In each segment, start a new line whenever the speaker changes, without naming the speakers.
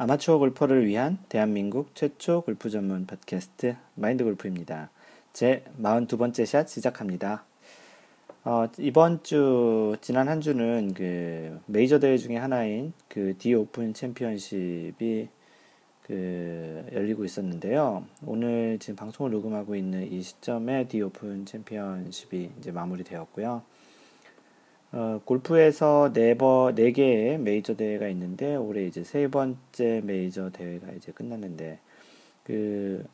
아마추어 골퍼를 위한 대한민국 최초 골프 전문 팟캐스트 마인드 골프입니다. 제 42번째 샷 시작합니다. 어, 이번 주, 지난 한 주는 그 메이저 대회 중에 하나인 그 디 오픈 챔피언십이 그 열리고 있었는데요. 오늘 지금 방송을 녹음하고 있는 이 시점에 디 오픈 챔피언십이 이제 마무리되었고요. 어, 골프에서 네 번, 네 개의 메이저 대회가 있는데, 올해 이제 세 번째 메이저 대회가 이제 끝났는데, 그,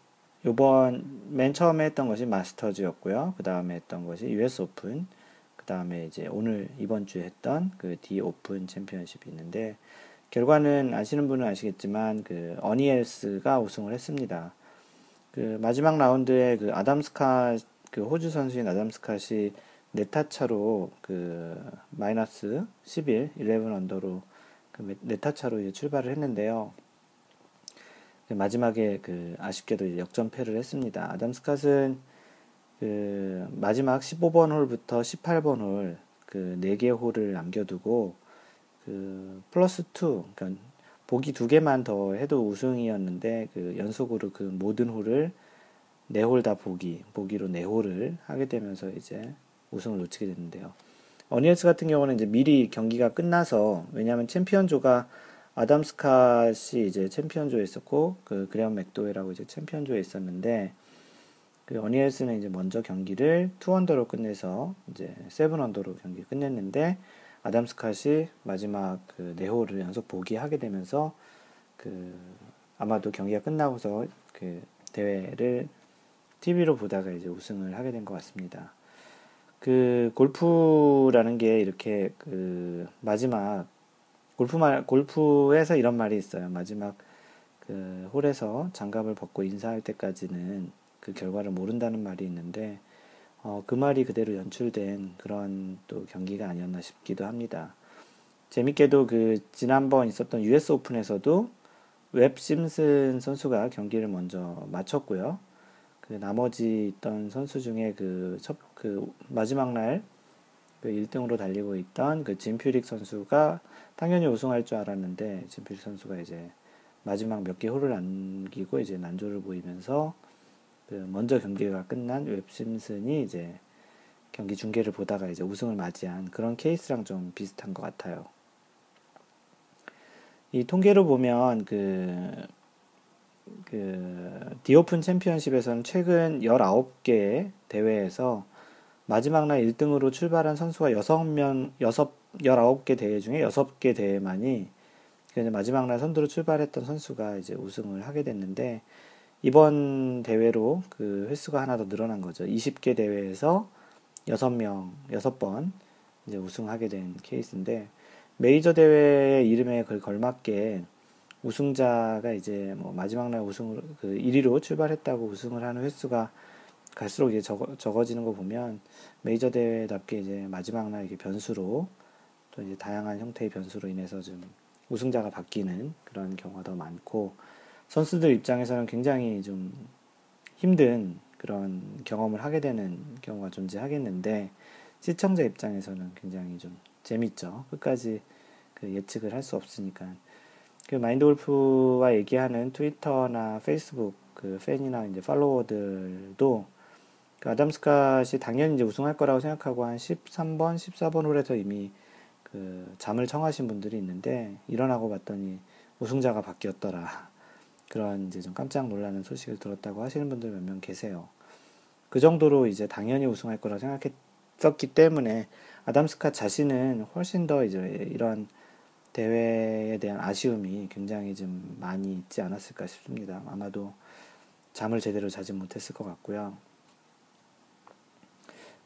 요번, 맨 처음에 했던 것이 마스터즈였고요. 그 다음에 했던 것이 US 오픈, 그 다음에 이제 오늘, 이번 주에 했던 그 디 오픈 챔피언십이 있는데, 결과는 아시는 분은 아시겠지만, 그, 어니엘스가 우승을 했습니다. 그, 마지막 라운드에 그 아담 스캇, 그 호주 선수인 아담 스캇이 네 타 차로 그 마이너스 11, 11 under로 그 네타 차로 이제 출발을 했는데요. 그 마지막에 그 아쉽게도 역전패를 했습니다. 아담 스캇은 그 마지막 15번 홀부터 18번 홀 그 4개 홀을 남겨두고 그 플러스 2, 그러니까 보기 두 개만 더 해도 우승이었는데 그 연속으로 그 모든 홀을 4홀 다 보기, 보기로 4홀을 하게 되면서 이제 우승을 놓치게 됐는데요. 어니엘스 같은 경우는 이제 미리 경기가 끝나서 왜냐하면 챔피언조가 아담 스캇이 이제 챔피언조에 있었고 그 그레엄 맥도웰하고 이제 챔피언조에 있었는데 그 어니엘스는 이제 먼저 경기를 two under로 끝내서 이제 seven under로 경기 끝냈는데 아담 스캇이 마지막 그 네 홀을 연속 보기하게 되면서 그 아마도 경기가 끝나고서 그 대회를 TV로 보다가 이제 우승을 하게 된 것 같습니다. 그 골프라는 게 이렇게 그 마지막 골프 말 골프에서 이런 말이 있어요. 마지막 그 홀에서 장갑을 벗고 인사할 때까지는 그 결과를 모른다는 말이 있는데 어, 그 말이 그대로 연출된 그런 또 경기가 아니었나 싶기도 합니다. 재밌게도 그 지난번 있었던 US 오픈에서도 웹 심슨 선수가 경기를 먼저 마쳤고요. 그 나머지 있던 선수 중에 그, 첫, 그 마지막 날 그 1등으로 달리고 있던 그 짐퓨릭 선수가 당연히 우승할 줄 알았는데 짐퓨릭 선수가 이제 마지막 몇 개 홀을 남기고 이제 난조를 보이면서 그 먼저 경기가 끝난 웹심슨이 이제 경기 중계를 보다가 이제 우승을 맞이한 그런 케이스랑 좀 비슷한 것 같아요. 이 통계로 보면 그, 그, 디오픈 챔피언십에서는 최근 19개의 대회에서 마지막 날 1등으로 출발한 선수가 6명, 6, 19개 대회 중에 6개 대회만이 마지막 날 선두로 출발했던 선수가 이제 우승을 하게 됐는데 이번 대회로 그 횟수가 하나 더 늘어난 거죠. 20개 대회에서 6명, 6번 이제 우승하게 된 케이스인데 메이저 대회의 이름에 걸맞게 우승자가 이제 뭐 마지막 날 우승을 그 1위로 출발했다고 우승을 하는 횟수가 갈수록 이제 적어, 적어지는 거 보면 메이저 대회답게 이제 마지막 날 이게 변수로 또 이제 다양한 형태의 변수로 인해서 좀 우승자가 바뀌는 그런 경우가 더 많고 선수들 입장에서는 굉장히 좀 힘든 그런 경험을 하게 되는 경우가 존재하겠는데 시청자 입장에서는 굉장히 좀 재밌죠. 끝까지 그 예측을 할 수 없으니까 그 마인드 골프와 얘기하는 트위터나 페이스북 그 팬이나 이제 팔로워들도 그 아담 스캇이 당연히 이제 우승할 거라고 생각하고 한 13번, 14번 홀에서 이미 그 잠을 청하신 분들이 있는데 일어나고 봤더니 우승자가 바뀌었더라. 그런 이제 좀 깜짝 놀라는 소식을 들었다고 하시는 분들 몇 명 계세요. 그 정도로 이제 당연히 우승할 거라고 생각했었기 때문에 아담 스캇 자신은 훨씬 더 이제 이런 대회에 대한 아쉬움이 굉장히 좀 많이 있지 않았을까 싶습니다. 아마도 잠을 제대로 자지 못했을 것 같고요.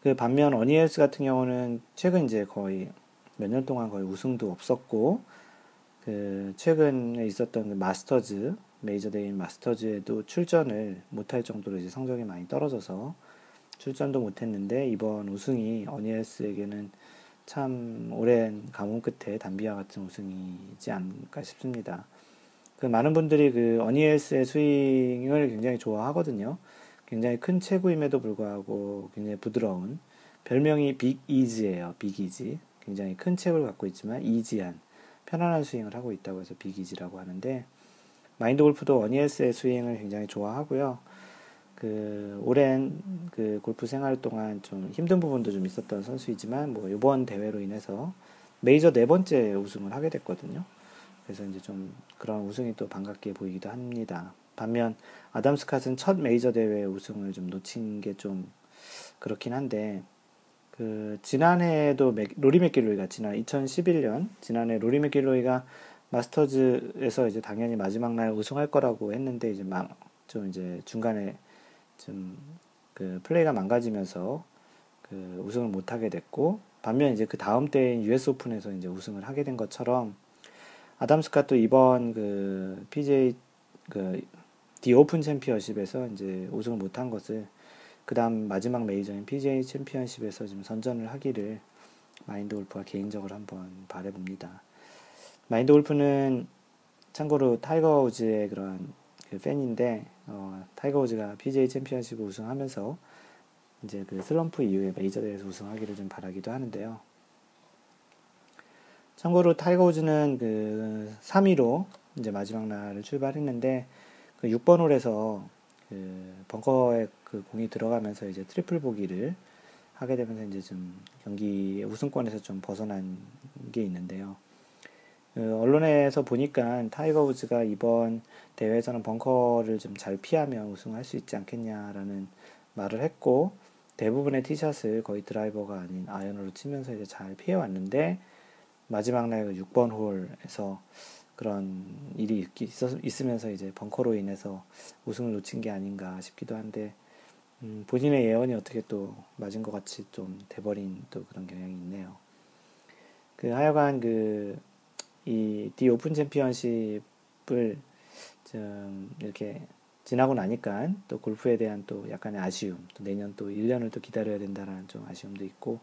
그 반면 어니엘스 같은 경우는 최근 이제 거의 몇 년 동안 거의 우승도 없었고 그 최근에 있었던 그 마스터즈 메이저 대회인 마스터즈에도 출전을 못할 정도로 이제 성적이 많이 떨어져서 출전도 못했는데 이번 우승이 어니엘스에게는 참 오랜 가뭄 끝에 단비와 같은 우승이지 않을까 싶습니다. 그 많은 분들이 그 어니엘스의 스윙을 굉장히 좋아하거든요. 굉장히 큰 체구임에도 불구하고 굉장히 부드러운 별명이 Big Easy예요. Big Easy. 굉장히 큰 체구를 갖고 있지만 easy한 편안한 스윙을 하고 있다고 해서 빅 이즈라고 하는데 마인드 골프도 원이엘스의 스윙을 굉장히 좋아하고요. 그 오랜 그 골프 생활 동안 좀 힘든 부분도 좀 있었던 선수이지만 뭐 이번 대회로 인해서 메이저 네 번째 우승을 하게 됐거든요. 그래서 이제 좀 그런 우승이 또 반갑게 보이기도 합니다. 반면 아담 스캇은 첫 메이저 대회 우승을 좀 놓친 게 좀 그렇긴 한데 그 지난해에도 맥, 로리 맥길로이가 지난 2011년 지난해 로리 맥길로이가 마스터즈에서 이제 당연히 마지막 날 우승할 거라고 했는데 이제 막 좀 이제 중간에 좀 그 플레이가 망가지면서 그 우승을 못 하게 됐고 반면 이제 그 다음 대회인 US 오픈에서 이제 우승을 하게 된 것처럼 아담 스캇도 이번 그 PGA 그 디 오픈 챔피언십에서 이제 우승을 못한 것을 그 다음 마지막 메이저인 PGA 챔피언십에서 좀 선전을 하기를 마인드 골프가 개인적으로 한번 바래봅니다. 마인드 골프는 참고로 타이거 우즈의 그런 그 팬인데 어, 타이거 우즈가 PGA 챔피언십 우승하면서 이제 그 슬럼프 이후에 메이저 대회에서 우승하기를 좀 바라기도 하는데요. 참고로 타이거 우즈는 그 3위로 이제 마지막 날을 출발했는데 그 6번 홀에서 그 벙커에 그 공이 들어가면서 이제 트리플 보기를 하게 되면서 이제 좀 경기 우승권에서 좀 벗어난 게 있는데요. 그 언론에서 보니까 타이거 우즈가 이번 대회에서는 벙커를 좀 잘 피하면 우승할 수 있지 않겠냐라는 말을 했고 대부분의 티샷을 거의 드라이버가 아닌 아이언으로 치면서 이제 잘 피해 왔는데 마지막 날 6번 그 홀에서 그런 일이 있, 으면서 이제 벙커로 인해서 우승을 놓친 게 아닌가 싶기도 한데 음, 본인의 예언이 어떻게 또 맞은 것 같이 좀 돼버린 또 그런 경향이 있네요. 그 하여간 그 이 디 오픈 챔피언십을 좀 이렇게 지나고 나니까 또 골프에 대한 또 약간의 아쉬움, 또 내년 또 1년을 또 기다려야 된다라는 좀 아쉬움도 있고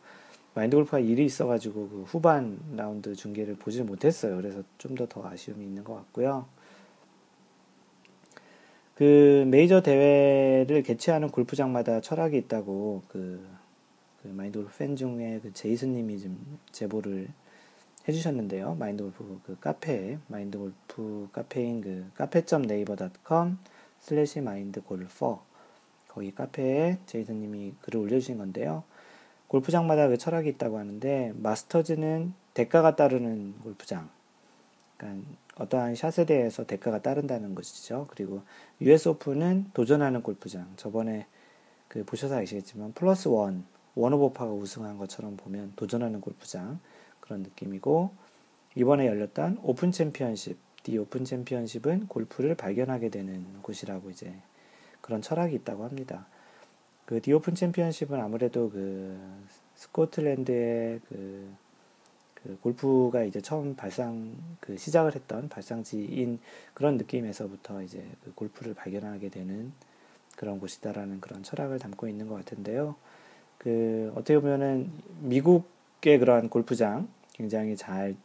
마인드 골프가 일이 있어가지고 그 후반 라운드 중계를 보지 못했어요. 그래서 좀더더 아쉬움이 있는 것 같고요. 그 메이저 대회를 개최하는 골프장마다 철학이 있다고 그, 그 마인드 골프 팬 중에 그 제이슨님이 좀 제보를 해주셨는데요. 마인드 골프 그 카페, 마인드 골프 카페인 그 cafe.naver.com slash mindgolfer 거기 카페에 제이슨님이 글을 올려주신 건데요. 골프장마다 그 철학이 있다고 하는데 마스터즈는 대가가 따르는 골프장. 그러니까 어떠한 샷에 대해서 대가가 따른다는 것이죠. 그리고 US 오픈은 도전하는 골프장. 저번에 그 보셔서 아시겠지만 plus one, one over par가 우승한 것처럼 보면 도전하는 골프장 그런 느낌이고 이번에 열렸던 오픈 챔피언십, 디 오픈 챔피언십은 골프를 발견하게 되는 곳이라고 이제 그런 철학이 있다고 합니다. 그 디 오픈 챔피언십은 아무래도 그 스코틀랜드의 그, 그 골프가 이제 처음 발상 그 시작을 했던 발상지인 그런 느낌에서부터 이제 그 골프를 발견하게 되는 그런 곳이다라는 그런 철학을 담고 있는 것 같은데요. 그 어떻게 보면은 미국 의 그러한 골프장 굉장히 잘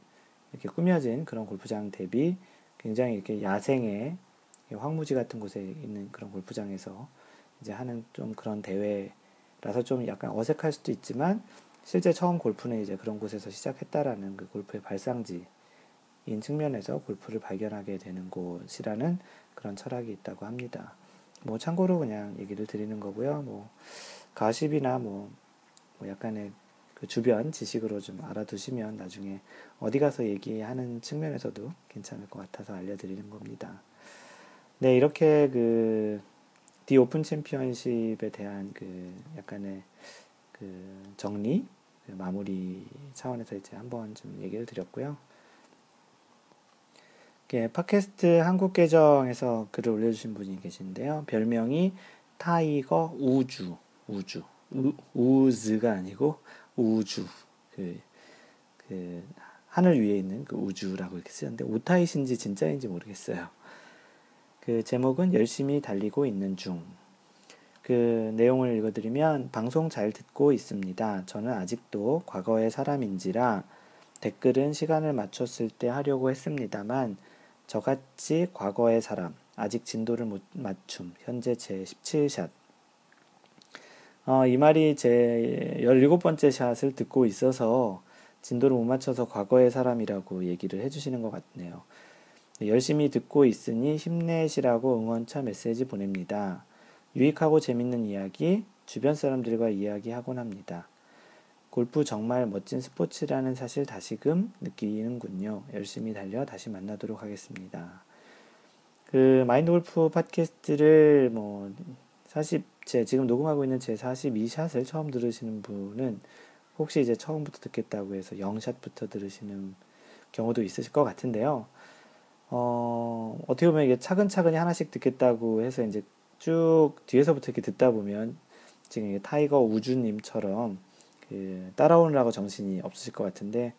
이렇게 꾸며진 그런 골프장 대비 굉장히 이렇게 야생의 황무지 같은 곳에 있는 그런 골프장에서 이제 하는 좀 그런 대회라서 좀 약간 어색할 수도 있지만 실제 처음 골프는 이제 그런 곳에서 시작했다라는 그 골프의 발상지인 측면에서 골프를 발견하게 되는 곳이라는 그런 철학이 있다고 합니다. 뭐 참고로 그냥 얘기를 드리는 거고요. 뭐 가십이나 뭐, 뭐 약간의 그 주변 지식으로 좀 알아두시면 나중에 어디 가서 얘기하는 측면에서도 괜찮을 것 같아서 알려드리는 겁니다. 네, 이렇게 그 디 오픈 챔피언십에 대한 그 약간의 그 정리, 그 마무리 차원에서 이제 한번 좀 얘기를 드렸고요. 팟캐스트 한국 계정에서 글을 올려주신 분이 계신데요. 별명이 타이거 우주, 우주, 우, 우즈가 아니고 우주, 그, 그, 하늘 위에 있는 그 우주라고 이렇게 쓰는데, 오타이신지 진짜인지 모르겠어요. 그 제목은 열심히 달리고 있는 중. 그 내용을 읽어드리면 방송 잘 듣고 있습니다. 저는 아직도 과거의 사람인지라 댓글은 시간을 맞췄을 때 하려고 했습니다만 저같이 과거의 사람, 아직 진도를 못 맞춤, 현재 제 17샷. 어, 이 말이 제 17번째 샷을 듣고 있어서 진도를 못 맞춰서 과거의 사람이라고 얘기를 해주시는 것 같네요. 열심히 듣고 있으니 힘내시라고 응원차 메시지 보냅니다. 유익하고 재밌는 이야기, 주변 사람들과 이야기하곤 합니다. 골프 정말 멋진 스포츠라는 사실 다시금 느끼는군요. 열심히 달려 다시 만나도록 하겠습니다. 그 마인드 골프 팟캐스트를 뭐 40, 제 지금 녹음하고 있는 제 42샷을 처음 들으시는 분은 혹시 이제 처음부터 듣겠다고 해서 0샷부터 들으시는 경우도 있으실 것 같은데요. 어, 어떻게 보면 이게 차근차근히 하나씩 듣겠다고 해서 이제 쭉 뒤에서부터 이렇게 듣다 보면 지금 타이거 우주님처럼 그 따라오느라고 정신이 없으실 것 같은데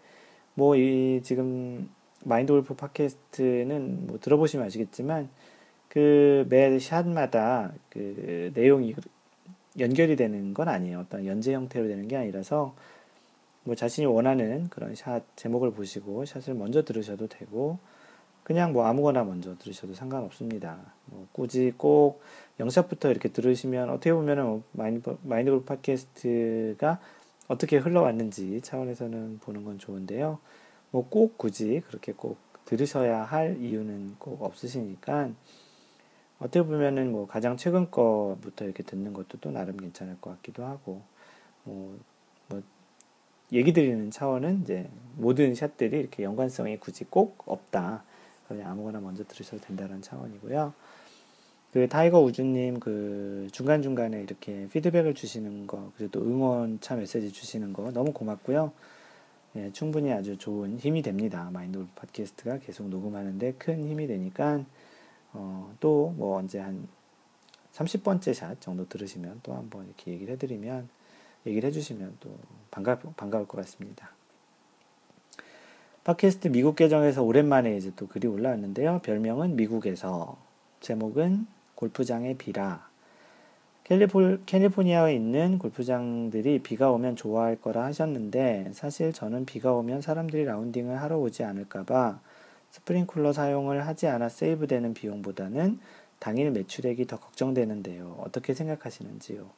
뭐 이 지금 마인드 골프 팟캐스트는 뭐 들어보시면 아시겠지만 그 매 샷마다 그 내용이 연결이 되는 건 아니에요. 어떤 연재 형태로 되는 게 아니라서 뭐 자신이 원하는 그런 샷 제목을 보시고 샷을 먼저 들으셔도 되고 그냥 뭐 아무거나 먼저 들으셔도 상관없습니다. 뭐 굳이 꼭 영샷부터 이렇게 들으시면 어떻게 보면은 뭐 마인드, 마인드 골프 팟캐스트가 어떻게 흘러왔는지 차원에서는 보는 건 좋은데요. 뭐 꼭 굳이 그렇게 꼭 들으셔야 할 이유는 꼭 없으시니까 어떻게 보면은 뭐 가장 최근 거부터 이렇게 듣는 것도 또 나름 괜찮을 것 같기도 하고 뭐, 뭐 얘기 드리는 차원은 이제 모든 샷들이 이렇게 연관성이 굳이 꼭 없다. 그냥 아무거나 먼저 들으셔도 된다는 차원이고요. 그 타이거 우주님 그 중간 중간에 이렇게 피드백을 주시는 거, 그리고 또 응원차 메시지 주시는 거 너무 고맙고요. 예, 충분히 아주 좋은 힘이 됩니다. 마인드 팟캐스트가 계속 녹음하는데 큰 힘이 되니까 어, 또 뭐 언제 한 30번째 샷 정도 들으시면 또 한번 이렇게 얘기를 해드리면 얘기를 해주시면 또 반가, 반가울 것 같습니다. 팟캐스트 미국 계정에서 오랜만에 이제 또 글이 올라왔는데요. 별명은 미국에서 제목은 골프장의 비라 캘리포, 캘리포니아에 있는 골프장들이 비가 오면 좋아할 거라 하셨는데 사실 저는 비가 오면 사람들이 라운딩을 하러 오지 않을까봐 스프링쿨러 사용을 하지 않아 세이브되는 비용보다는 당일 매출액이 더 걱정되는데요. 어떻게 생각하시는지요?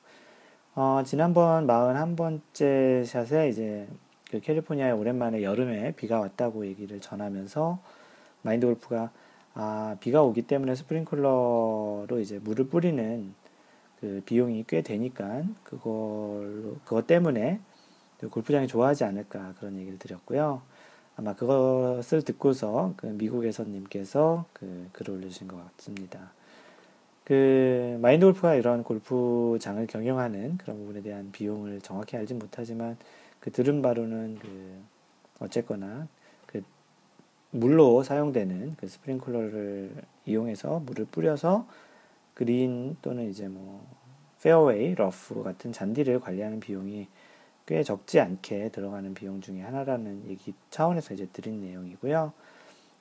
어, 지난번 41번째 샷에 이제 그 캘리포니아에 오랜만에 여름에 비가 왔다고 얘기를 전하면서 마인드 골프가 아, 비가 오기 때문에 스프링클러로 이제 물을 뿌리는 그 비용이 꽤 되니까 그걸 그것 때문에 그 골프장이 좋아하지 않을까 그런 얘기를 드렸고요. 아마 그것을 듣고서 그 미국에서 님께서 그 글을 올려주신 것 같습니다. 그 마인드 골프가 이런 골프장을 경영하는 그런 부분에 대한 비용을 정확히 알진 못하지만 그 들은 바로는 그 어쨌거나 그 물로 사용되는 그 스프링클러를 이용해서 물을 뿌려서 그린 또는 이제 뭐 페어웨이, 러프 같은 잔디를 관리하는 비용이 꽤 적지 않게 들어가는 비용 중에 하나라는 얘기 차원에서 이제 드린 내용이고요.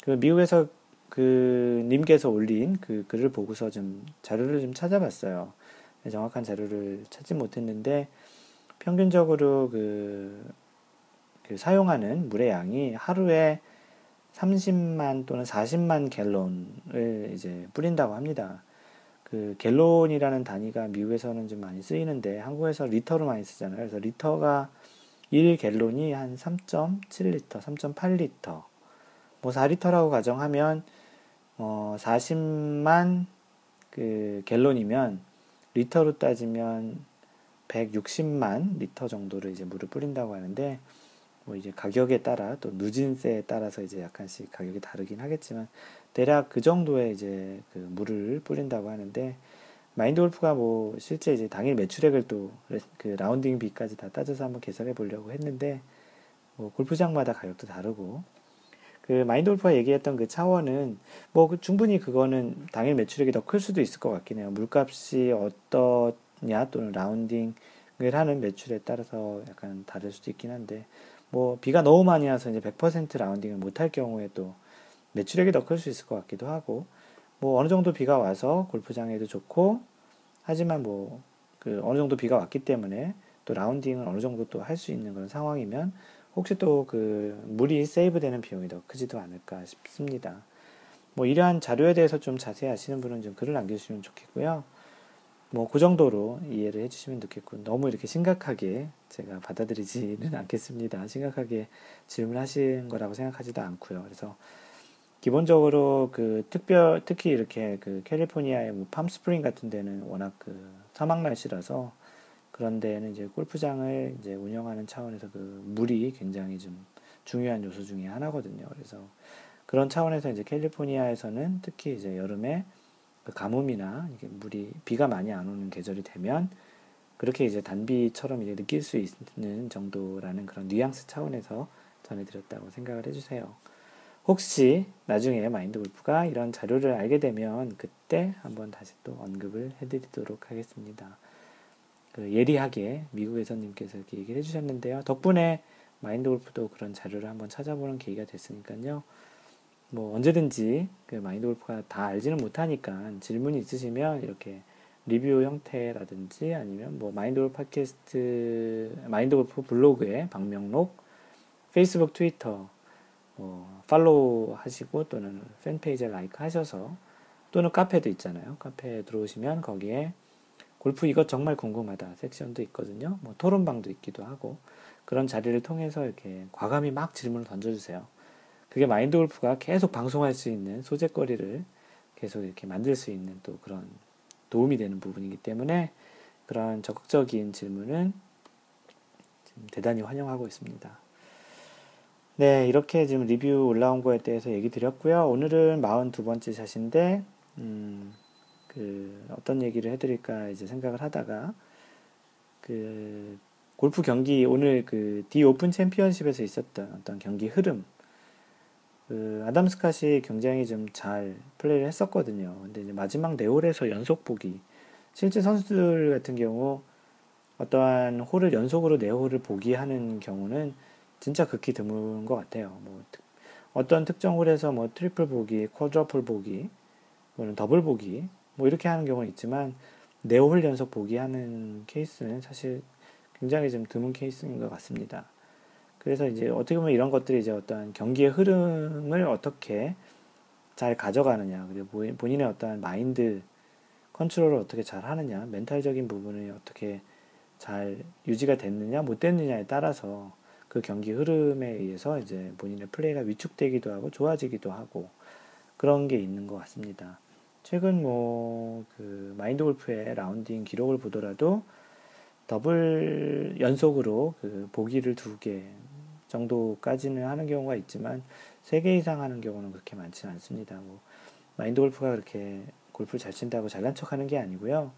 그 미국에서 그 님께서 올린 그 글을 보고서 좀 자료를 좀 찾아봤어요. 정확한 자료를 찾지 못했는데 평균적으로 그, 그 사용하는 물의 양이 하루에 30만 또는 40만 갤론을 이제 뿌린다고 합니다. 그 갤론이라는 단위가 미국에서는 좀 많이 쓰이는데 한국에서 리터로 많이 쓰잖아요. 그래서 리터가 1 갤론이 한 3.7리터, 3.8리터. 뭐 4리터라고 가정하면 어 40만 그 갤론이면 리터로 따지면 160만 리터 정도를 이제 물을 뿌린다고 하는데 뭐 이제 가격에 따라 또 누진세에 따라서 이제 약간씩 가격이 다르긴 하겠지만 대략 그 정도의 이제 그 물을 뿌린다고 하는데 마인드 골프가 뭐 실제 이제 당일 매출액을 또 그 라운딩 비까지 다 따져서 한번 계산해 보려고 했는데 뭐 골프장마다 가격도 다르고 그 마인드 골프가 얘기했던 그 차원은 뭐그 충분히 그거는 당일 매출액이 더 클 수도 있을 것 같긴 해요. 물값이 어떠냐 또는 라운딩을 하는 매출에 따라서 약간 다를 수도 있긴 한데 뭐 비가 너무 많이 와서 이제 100% 라운딩을 못할 경우에 또 매출액이 더 클 수 있을 것 같기도 하고 뭐 어느 정도 비가 와서 골프장에도 좋고 하지만 뭐 그 어느 정도 비가 왔기 때문에 또 라운딩을 어느 정도 또 할 수 있는 그런 상황이면 혹시 또 그 물이 세이브되는 비용이 더 크지도 않을까 싶습니다. 뭐 이러한 자료에 대해서 좀 자세히 아시는 분은 좀 글을 남겨주시면 좋겠고요. 뭐 그 정도로 이해를 해주시면 좋겠고 너무 이렇게 심각하게 제가 받아들이지는 않겠습니다. 심각하게 질문하신 거라고 생각하지도 않고요. 그래서 기본적으로 그 특별 특히 이렇게 그 캘리포니아의 뭐 팜스프링 같은 데는 워낙 그 사막 날씨라서 그런 데는 이제 골프장을 이제 운영하는 차원에서 그 물이 굉장히 좀 중요한 요소 중에 하나거든요. 그래서 그런 차원에서 이제 캘리포니아에서는 특히 이제 여름에 그 가뭄이나 이게 물이 비가 많이 안 오는 계절이 되면 그렇게 이제 단비처럼 이제 느낄 수 있는 정도라는 그런 뉘앙스 차원에서 전해드렸다고 생각을 해주세요. 혹시 나중에 마인드 골프가 이런 자료를 알게 되면 그때 한번 다시 또 언급을 해드리도록 하겠습니다. 그 예리하게 미국 에서님께서 이렇게 얘기를 해주셨는데요. 덕분에 마인드 골프도 그런 자료를 한번 찾아보는 계기가 됐으니까요. 뭐 언제든지 그 마인드 골프가 다 알지는 못하니까 질문이 있으시면 이렇게 리뷰 형태라든지 아니면 뭐 마인드 골프 팟캐스트 마인드 골프 블로그에 방명록 페이스북 트위터 뭐 팔로우 하시고 또는 팬페이지에 like 하셔서 또는 카페도 있잖아요. 카페에 들어오시면 거기에 골프 이것 정말 궁금하다 섹션도 있거든요. 뭐 토론방도 있기도 하고 그런 자리를 통해서 이렇게 과감히 막 질문을 던져주세요. 그게 마인드 골프가 계속 방송할 수 있는 소재거리를 계속 이렇게 만들 수 있는 또 그런 도움이 되는 부분이기 때문에 그런 적극적인 질문은 대단히 환영하고 있습니다. 네, 이렇게 지금 리뷰 올라온 거에 대해서 얘기 드렸고요. 오늘은 42번째 샷인데, 음, 그, 어떤 얘기를 해드릴까 이제 생각을 하다가, 그, 골프 경기, 오늘 그, 디 오픈 챔피언십에서 있었던 어떤 경기 흐름, 그, 아담 스캇이 굉장히 좀 잘 플레이를 했었거든요. 근데 이제 마지막 네 홀에서 연속 보기, 실제 선수들 같은 경우, 어떠한 홀을 연속으로 네 홀을 보기 하는 경우는 진짜 극히 드문 것 같아요. 뭐 어떤 특정 홀에서 뭐 트리플 보기, quadruple 보기, 또는 더블 보기, 뭐 이렇게 하는 경우는 있지만 네 홀 연속 보기 하는 케이스는 사실 굉장히 좀 드문 케이스인 것 같습니다. 그래서 이제 어떻게 보면 이런 것들이 이제 어떤 경기의 흐름을 어떻게 잘 가져가느냐, 그리고 본인의 어떤 마인드 컨트롤을 어떻게 잘 하느냐, 멘탈적인 부분이 어떻게 잘 유지가 됐느냐, 못 됐느냐에 따라서 그 경기 흐름에 의해서 이제 본인의 플레이가 위축되기도 하고 좋아지기도 하고 그런 게 있는 것 같습니다. 최근 뭐 그 마인드 골프의 라운딩 기록을 보더라도 더블 연속으로 그 보기를 두 개 정도까지는 하는 경우가 있지만 세 개 이상 하는 경우는 그렇게 많지는 않습니다. 뭐 마인드 골프가 그렇게 골프를 잘 친다고 잘난 척하는 게 아니고요.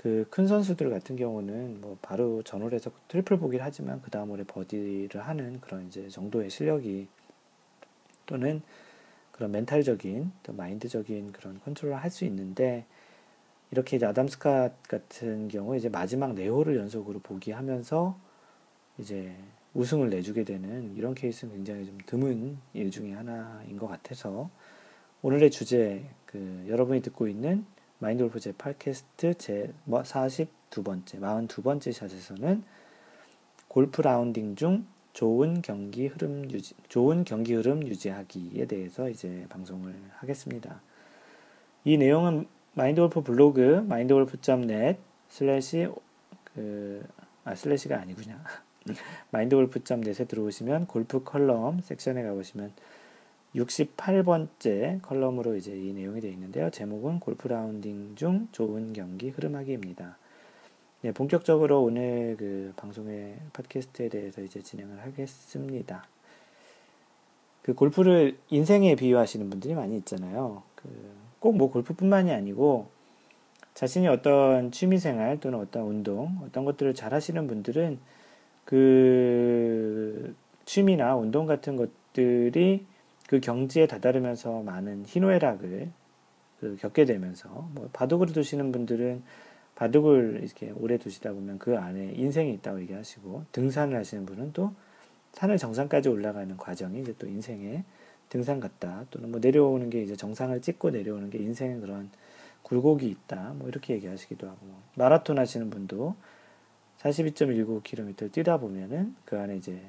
그 큰 선수들 같은 경우는 뭐 바로 전홀에서 트리플 보기를 하지만 그 다음 홀에 버디를 하는 그런 이제 정도의 실력이 또는 그런 멘탈적인 또 마인드적인 그런 컨트롤을 할 수 있는데 이렇게 이제 아담 스캇 같은 경우 이제 마지막 네 홀을 연속으로 보기하면서 이제 우승을 내주게 되는 이런 케이스는 굉장히 좀 드문 일 중에 하나인 것 같아서 오늘의 주제 그 여러분이 듣고 있는 마인드 골프 제 팟캐스트 제 42번째, 42번째 샷에서는 골프 라운딩 중 좋은 경기 흐름 유지, 좋은 경기 흐름 유지하기에 대해서 이제 방송을 하겠습니다. 이 내용은 마인드 골프 블로그 마인드 골프.net 슬래시 그, 아, 슬래시가 아니구나. 마인드 골프.net에 들어오시면 골프 컬럼 섹션에 가보시면 68번째 컬럼으로 이제 이 내용이 되어 있는데요. 제목은 골프 라운딩 중 좋은 경기 흐름하기입니다. 네, 본격적으로 오늘 그 방송의 팟캐스트에 대해서 이제 진행을 하겠습니다. 그 골프를 인생에 비유하시는 분들이 많이 있잖아요. 그 꼭 뭐 골프뿐만이 아니고 자신이 어떤 취미생활 또는 어떤 운동, 어떤 것들을 잘 하시는 분들은 그 취미나 운동 같은 것들이 그 경지에 다다르면서 많은 희노애락을 그 겪게 되면서 뭐 바둑을 두시는 분들은 바둑을 이렇게 오래 두시다 보면 그 안에 인생이 있다고 얘기하시고 등산을 하시는 분은 또 산을 정상까지 올라가는 과정이 이제 또 인생의 등산 같다. 또는 뭐 내려오는 게 이제 정상을 찍고 내려오는 게 인생의 그런 굴곡이 있다. 뭐 이렇게 얘기하시기도 하고 마라톤 하시는 분도 42.19km 뛰다 보면은 그 안에 이제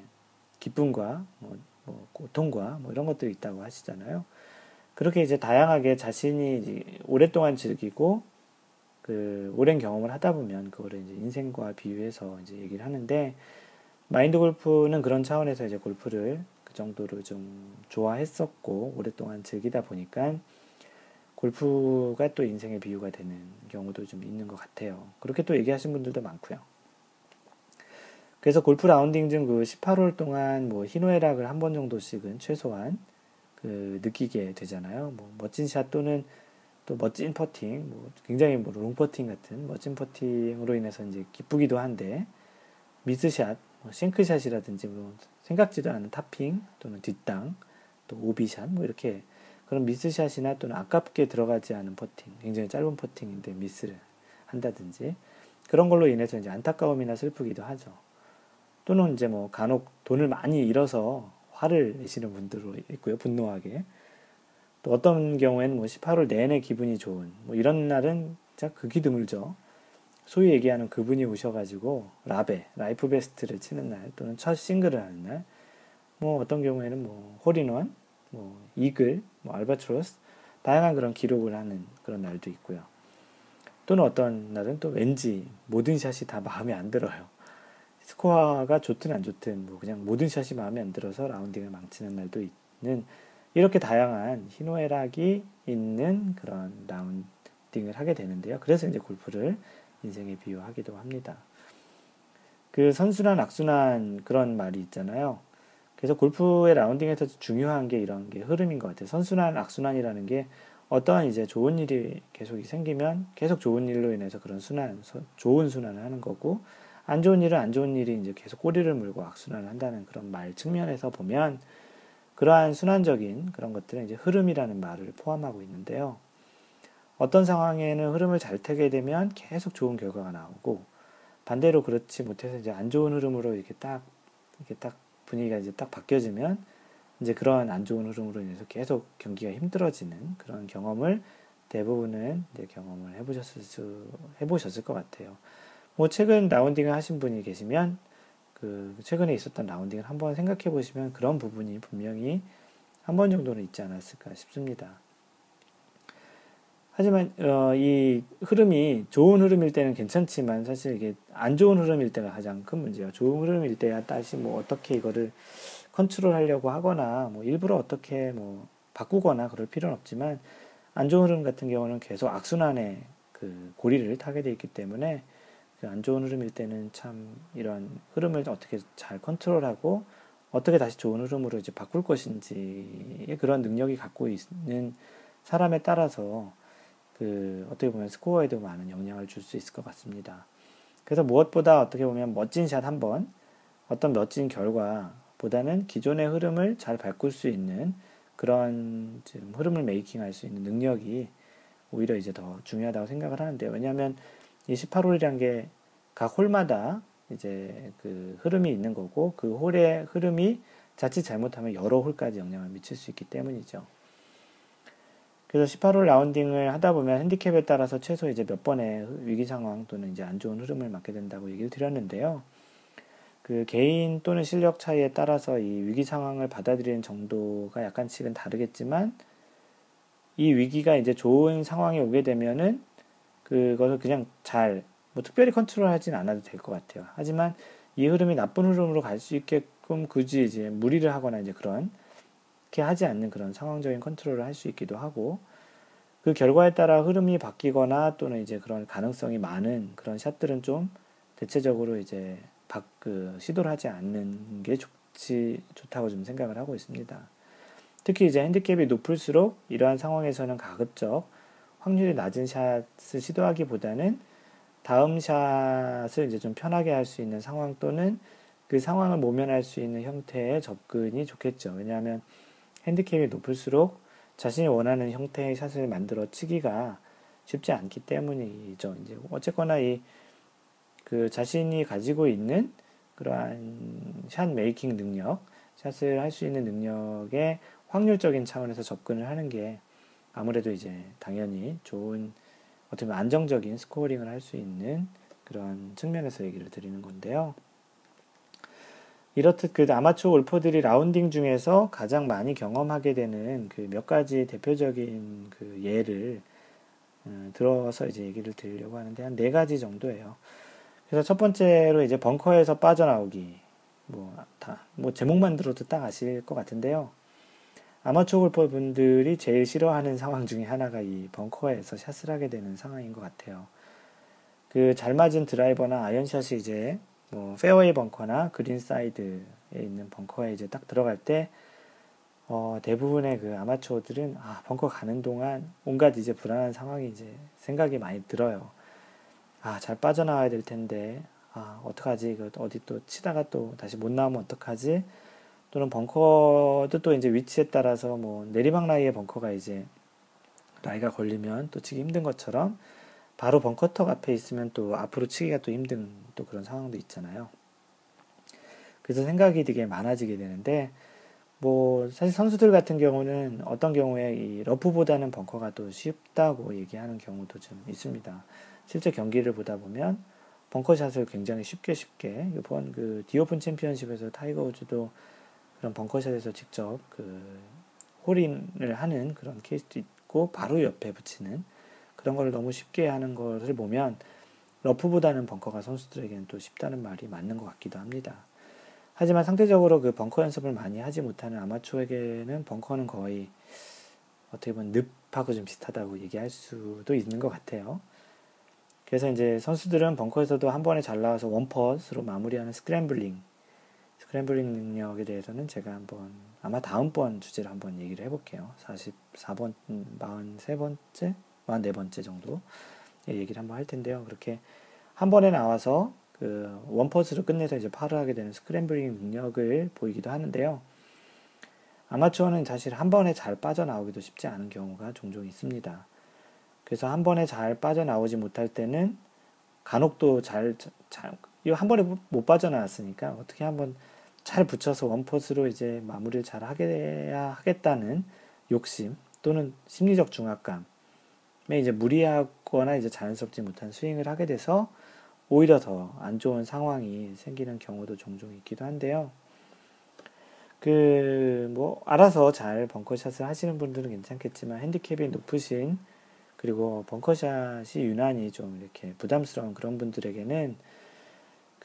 기쁨과 뭐 뭐 고통과 뭐 이런 것들이 있다고 하시잖아요. 그렇게 이제 다양하게 자신이 오랫동안 즐기고 그 오랜 경험을 하다 보면 그거를 이제 인생과 비유해서 이제 얘기를 하는데 마인드 골프는 그런 차원에서 이제 골프를 그 정도로 좀 좋아했었고 오랫동안 즐기다 보니까 골프가 또 인생의 비유가 되는 경우도 좀 있는 것 같아요. 그렇게 또 얘기하신 분들도 많고요. 그래서 골프 라운딩 중 그 18홀 동안 뭐 희노애락을 한 번 정도씩은 최소한 그 느끼게 되잖아요. 뭐 멋진 샷 또는 또 멋진 퍼팅, 뭐 굉장히 뭐 롱퍼팅 같은 멋진 퍼팅으로 인해서 이제 기쁘기도 한데 미스샷, 뭐 생크샷이라든지 뭐 생각지도 않은 탑핑 또는 뒷땅, 또 오비샷 뭐 이렇게 그런 미스샷이나 또는 아깝게 들어가지 않은 퍼팅, 굉장히 짧은 퍼팅인데 미스를 한다든지 그런 걸로 인해서 이제 안타까움이나 슬프기도 하죠. 또는 이제 뭐 간혹 돈을 많이 잃어서 화를 내시는 분들도 있고요. 분노하게. 또 어떤 경우에는 뭐 18홀 내내 기분이 좋은 뭐 이런 날은 진짜 극히 드물죠. 소위 얘기하는 그분이 오셔가지고 라베, life best를 치는 날 또는 첫 싱글을 하는 날, 뭐 어떤 경우에는 뭐 홀인원, 뭐 이글, 뭐 알바트로스 다양한 그런 기록을 하는 그런 날도 있고요. 또는 어떤 날은 또 왠지 모든 샷이 다 마음에 안 들어요. 스코어가 좋든 안 좋든 뭐 그냥 모든 샷이 마음에 안 들어서 라운딩을 망치는 날도 있는 이렇게 다양한 희노애락이 있는 그런 라운딩을 하게 되는데요. 그래서 이제 골프를 인생에 비유하기도 합니다. 그 선순환, 악순환 그런 말이 있잖아요. 그래서 골프의 라운딩에서 중요한 게 이런 게 흐름인 것 같아요. 선순환, 악순환이라는 게 어떠한 이제 좋은 일이 계속 생기면 계속 좋은 일로 인해서 그런 순환, 좋은 순환을 하는 거고 안 좋은 일은 안 좋은 일이 이제 계속 꼬리를 물고 악순환을 한다는 그런 말 측면에서 보면 그러한 순환적인 그런 것들은 이제 흐름이라는 말을 포함하고 있는데요. 어떤 상황에는 흐름을 잘 타게 되면 계속 좋은 결과가 나오고 반대로 그렇지 못해서 이제 안 좋은 흐름으로 이렇게 딱 이렇게 딱 분위기가 이제 딱 바뀌어지면 이제 그러한 안 좋은 흐름으로 인해서 계속 경기가 힘들어지는 그런 경험을 대부분은 이제 경험을 해보셨을 수, 해보셨을 것 같아요. 뭐 최근 라운딩을 하신 분이 계시면 그 최근에 있었던 라운딩을 한번 생각해 보시면 그런 부분이 분명히 한 번 정도는 있지 않았을까 싶습니다. 하지만 어, 이 흐름이 좋은 흐름일 때는 괜찮지만 사실 이게 안 좋은 흐름일 때가 가장 큰 문제예요. 좋은 흐름일 때야 다시 뭐 어떻게 이거를 컨트롤하려고 하거나 뭐 일부러 어떻게 뭐 바꾸거나 그럴 필요는 없지만 안 좋은 흐름 같은 경우는 계속 악순환의 그 고리를 타게 돼 있기 때문에 그 안 좋은 흐름일 때는 참 이런 흐름을 어떻게 잘 컨트롤하고 어떻게 다시 좋은 흐름으로 이제 바꿀 것인지의 그런 능력이 갖고 있는 사람에 따라서 그 어떻게 보면 스코어에도 많은 영향을 줄 수 있을 것 같습니다. 그래서 무엇보다 어떻게 보면 멋진 샷 한 번, 어떤 멋진 결과보다는 기존의 흐름을 잘 바꿀 수 있는 그런 흐름을 메이킹할 수 있는 능력이 오히려 이제 더 중요하다고 생각을 하는데요. 왜냐하면 이 18홀이란 게 각 홀마다 이제 그 흐름이 있는 거고 그 홀의 흐름이 자칫 잘못하면 여러 홀까지 영향을 미칠 수 있기 때문이죠. 그래서 18홀 라운딩을 하다 보면 핸디캡에 따라서 최소 이제 몇 번의 위기 상황 또는 이제 안 좋은 흐름을 맞게 된다고 얘기를 드렸는데요. 그 개인 또는 실력 차이에 따라서 이 위기 상황을 받아들이는 정도가 약간씩은 다르겠지만 이 위기가 이제 좋은 상황에 오게 되면은 그것을 그냥 잘, 뭐 특별히 컨트롤 하진 않아도 될 것 같아요. 하지만 이 흐름이 나쁜 흐름으로 갈 수 있게끔 굳이 이제 무리를 하거나 이제 그런, 이렇게 하지 않는 그런 상황적인 컨트롤을 할 수 있기도 하고, 그 결과에 따라 흐름이 바뀌거나 또는 이제 그런 가능성이 많은 그런 샷들은 좀 대체적으로 이제 박, 그, 시도를 하지 않는 게 좋지, 좋다고 좀 생각을 하고 있습니다. 특히 이제 핸디캡이 높을수록 이러한 상황에서는 가급적 확률이 낮은 샷을 시도하기보다는 다음 샷을 이제 좀 편하게 할 수 있는 상황 또는 그 상황을 모면할 수 있는 형태의 접근이 좋겠죠. 왜냐하면 핸디캡이 높을수록 자신이 원하는 형태의 샷을 만들어 치기가 쉽지 않기 때문이죠. 이제 어쨌거나 이 그 자신이 가지고 있는 그러한 샷 메이킹 능력, 샷을 할 수 있는 능력의 확률적인 차원에서 접근을 하는 게 아무래도 이제 당연히 좋은 어떻게 보면 안정적인 scoring을 할 수 있는 그런 측면에서 얘기를 드리는 건데요. 이렇듯 그 아마추어 골퍼들이 라운딩 중에서 가장 많이 경험하게 되는 그 몇 가지 대표적인 그 예를 어, 들어서 이제 얘기를 드리려고 하는데 한 네 가지 정도예요. 그래서 첫 번째로 이제 벙커에서 빠져나오기 뭐, 다, 뭐, 제목만 들어도 딱 아실 것 같은데요. 아마추어 골퍼 분들이 제일 싫어하는 상황 중에 하나가 이 벙커에서 샷을 하게 되는 상황인 것 같아요. 그 잘 맞은 드라이버나 아이언샷이 이제 뭐 페어웨이 벙커나 그린 사이드에 있는 벙커에 이제 딱 들어갈 때 어, 대부분의 그 아마추어들은 아 벙커 가는 동안 온갖 이제 불안한 상황이 이제 생각이 많이 들어요. 아 잘 빠져나와야 될 텐데 아 어떡하지 이거 어디 또 치다가 또 다시 못 나오면 어떡하지 또는 벙커도 또 이제 위치에 따라서 뭐 내리막 라이의 벙커가 이제 라이가 걸리면 또 치기 힘든 것처럼 바로 벙커턱 앞에 있으면 또 앞으로 치기가 또 힘든 또 그런 상황도 있잖아요. 그래서 생각이 되게 많아지게 되는데 뭐 사실 선수들 같은 경우는 어떤 경우에 이 러프보다는 벙커가 또 쉽다고 얘기하는 경우도 좀 있습니다. 실제 경기를 보다 보면 벙커샷을 굉장히 쉽게 쉽게 이번 그 디오픈 챔피언십에서 타이거 우즈도 그런 벙커샷에서 직접 그 홀인을 하는 그런 케이스도 있고 바로 옆에 붙이는 그런 걸 너무 쉽게 하는 것을 보면 러프보다는 벙커가 선수들에게는 또 쉽다는 말이 맞는 것 같기도 합니다. 하지만 상대적으로 그 벙커 연습을 많이 하지 못하는 아마추어에게는 벙커는 거의 어떻게 보면 늪하고 좀 비슷하다고 얘기할 수도 있는 것 같아요. 그래서 이제 선수들은 벙커에서도 한 번에 잘 나와서 원펏으로 마무리하는 scrambling scrambling 능력에 대해서는 제가 한번 아마 다음번 주제를 한번 얘기를 해볼게요. 44번, 43번째, 44번째 정도 얘기를 한번 할 텐데요. 그렇게 한 번에 나와서 그 원펏으로 끝내서 이제 파를 하게 되는 scrambling 능력을 보이기도 하는데요. 아마추어는 사실 한 번에 잘 빠져나오기도 쉽지 않은 경우가 종종 있습니다. 그래서 한 번에 잘 빠져나오지 못할 때는 간혹 또 잘, 잘, 한 번에 못 빠져나왔으니까 어떻게 한번 잘 붙여서 원포스로 이제 마무리를 잘 하게야 하겠다는 욕심 또는 심리적 중압감에 이제 무리하거나 이제 자연스럽지 못한 스윙을 하게 돼서 오히려 더 안 좋은 상황이 생기는 경우도 종종 있기도 한데요. 그 뭐 알아서 잘 벙커샷을 하시는 분들은 괜찮겠지만 핸디캡이 높으신 그리고 벙커샷이 유난히 좀 이렇게 부담스러운 그런 분들에게는